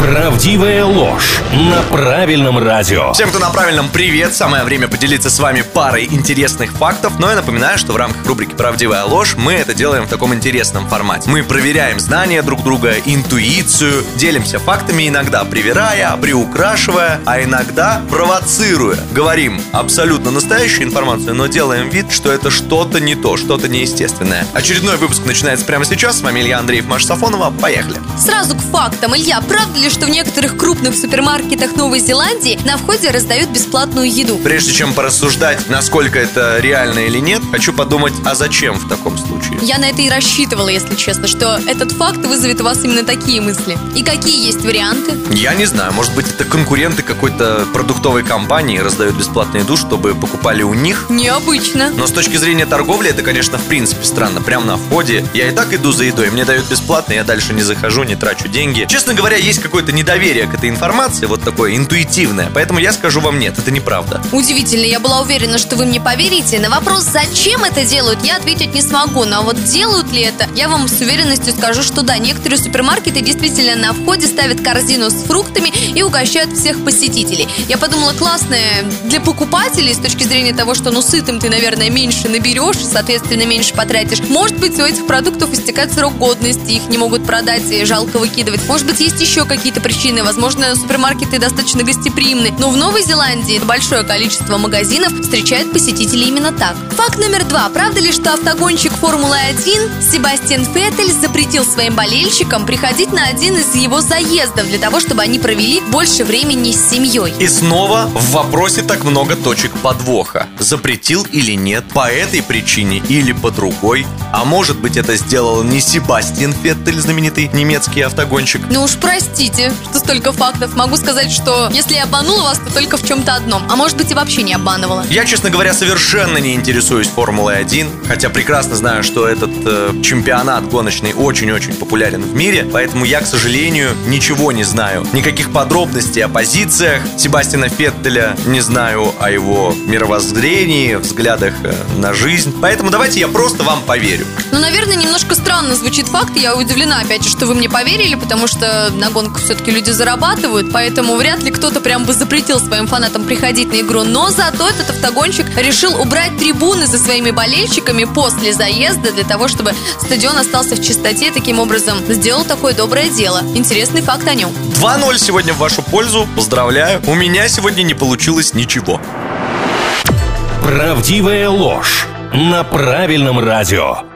Правдивая ложь на правильном радио. Всем, кто на правильном, привет! Самое время поделиться с вами парой интересных фактов. Но я напоминаю, что в рамках рубрики «Правдивая ложь» мы это делаем в таком интересном формате. Мы проверяем знания друг друга, интуицию, делимся фактами, иногда привирая, приукрашивая, а иногда провоцируя. Говорим абсолютно настоящую информацию, но делаем вид, что это что-то не то, что-то неестественное. Очередной выпуск начинается прямо сейчас. С вами Илья Андреев, Маша Сафонова. Поехали! Сразу к фактам. Илья, правда ли, что в некоторых крупных супермаркетах Новой Зеландии на входе раздают бесплатную еду? Прежде чем порассуждать, насколько это реально или нет, хочу подумать, а зачем в таком случае? Я на это и рассчитывала, если честно, что этот факт вызовет у вас именно такие мысли. И какие есть варианты? Я не знаю, может быть, это конкуренты какой-то продуктовой компании раздают бесплатный еду, чтобы покупали у них? Необычно. Но с точки зрения торговли это, конечно, в принципе странно. Прямо на входе я и так иду за едой, мне дают бесплатно, я дальше не захожу, не трачу деньги. Честно говоря, есть какое-то недоверие к этой информации, вот такое интуитивное. Поэтому я скажу вам нет, это неправда. Удивительно, я была уверена, что вы мне поверите. На вопрос, зачем это делают, я ответить не смогу. Но вот делают ли это, я вам с уверенностью скажу, что да. Некоторые супермаркеты действительно на входе ставят корзину с фруктами и угощают всех посетителей. Я подумала, классное для покупателей с точки зрения того, что ну сытым ты, наверное, меньше наберешь, соответственно, меньше потратишь. Может быть, у этих продуктов истекает срок годности, их не могут продать и жалко выкидывать. Может быть, есть еще какие-то причины. Возможно, супермаркеты достаточно гостеприимны. Но в Новой Зеландии большое количество магазинов встречает посетителей именно так. Факт номер два. Правда ли, что автогонщик Формулы-1 Себастьян Феттель запретил своим болельщикам приходить на один из его заездов для того, чтобы они провели больше времени с семьей? И снова в вопросе так много точек подвоха. Запретил или нет, по этой причине или по другой. А может быть это сделал не Себастьян Феттель, знаменитый немецкий автогонщик? Ну уж простите, что столько фактов. Могу сказать, что если я обманула вас, то только в чем-то одном. А может быть и вообще не обманывала. Я, честно говоря, совершенно не интересуюсь Формулой-1, хотя прекрасно знаю, что этот э, чемпионат гоночный очень-очень популярен в мире, поэтому я, к сожалению, ничего не знаю. Никаких подробностей о позициях Себастьяна Феттеля, не знаю о его мировоззрении, взглядах э, на жизнь. Поэтому давайте я просто вам поверю. Ну, наверное, немножко странно звучит факт. Я удивлена, опять же, что вы мне поверили, потому что на гонках все-таки люди зарабатывают, поэтому вряд ли кто-то прям бы запретил своим фанатам приходить на игру. Но зато этот автогонщик решил убрать трибуны со своими болельщиками после заезда для того, чтобы стадион остался в чистоте. Таким образом, сделал такое доброе дело. Интересный факт о нем. 2-0 сегодня в вашу пользу. Поздравляю. У меня сегодня не получилось ничего. Правдивая ложь на правильном радио.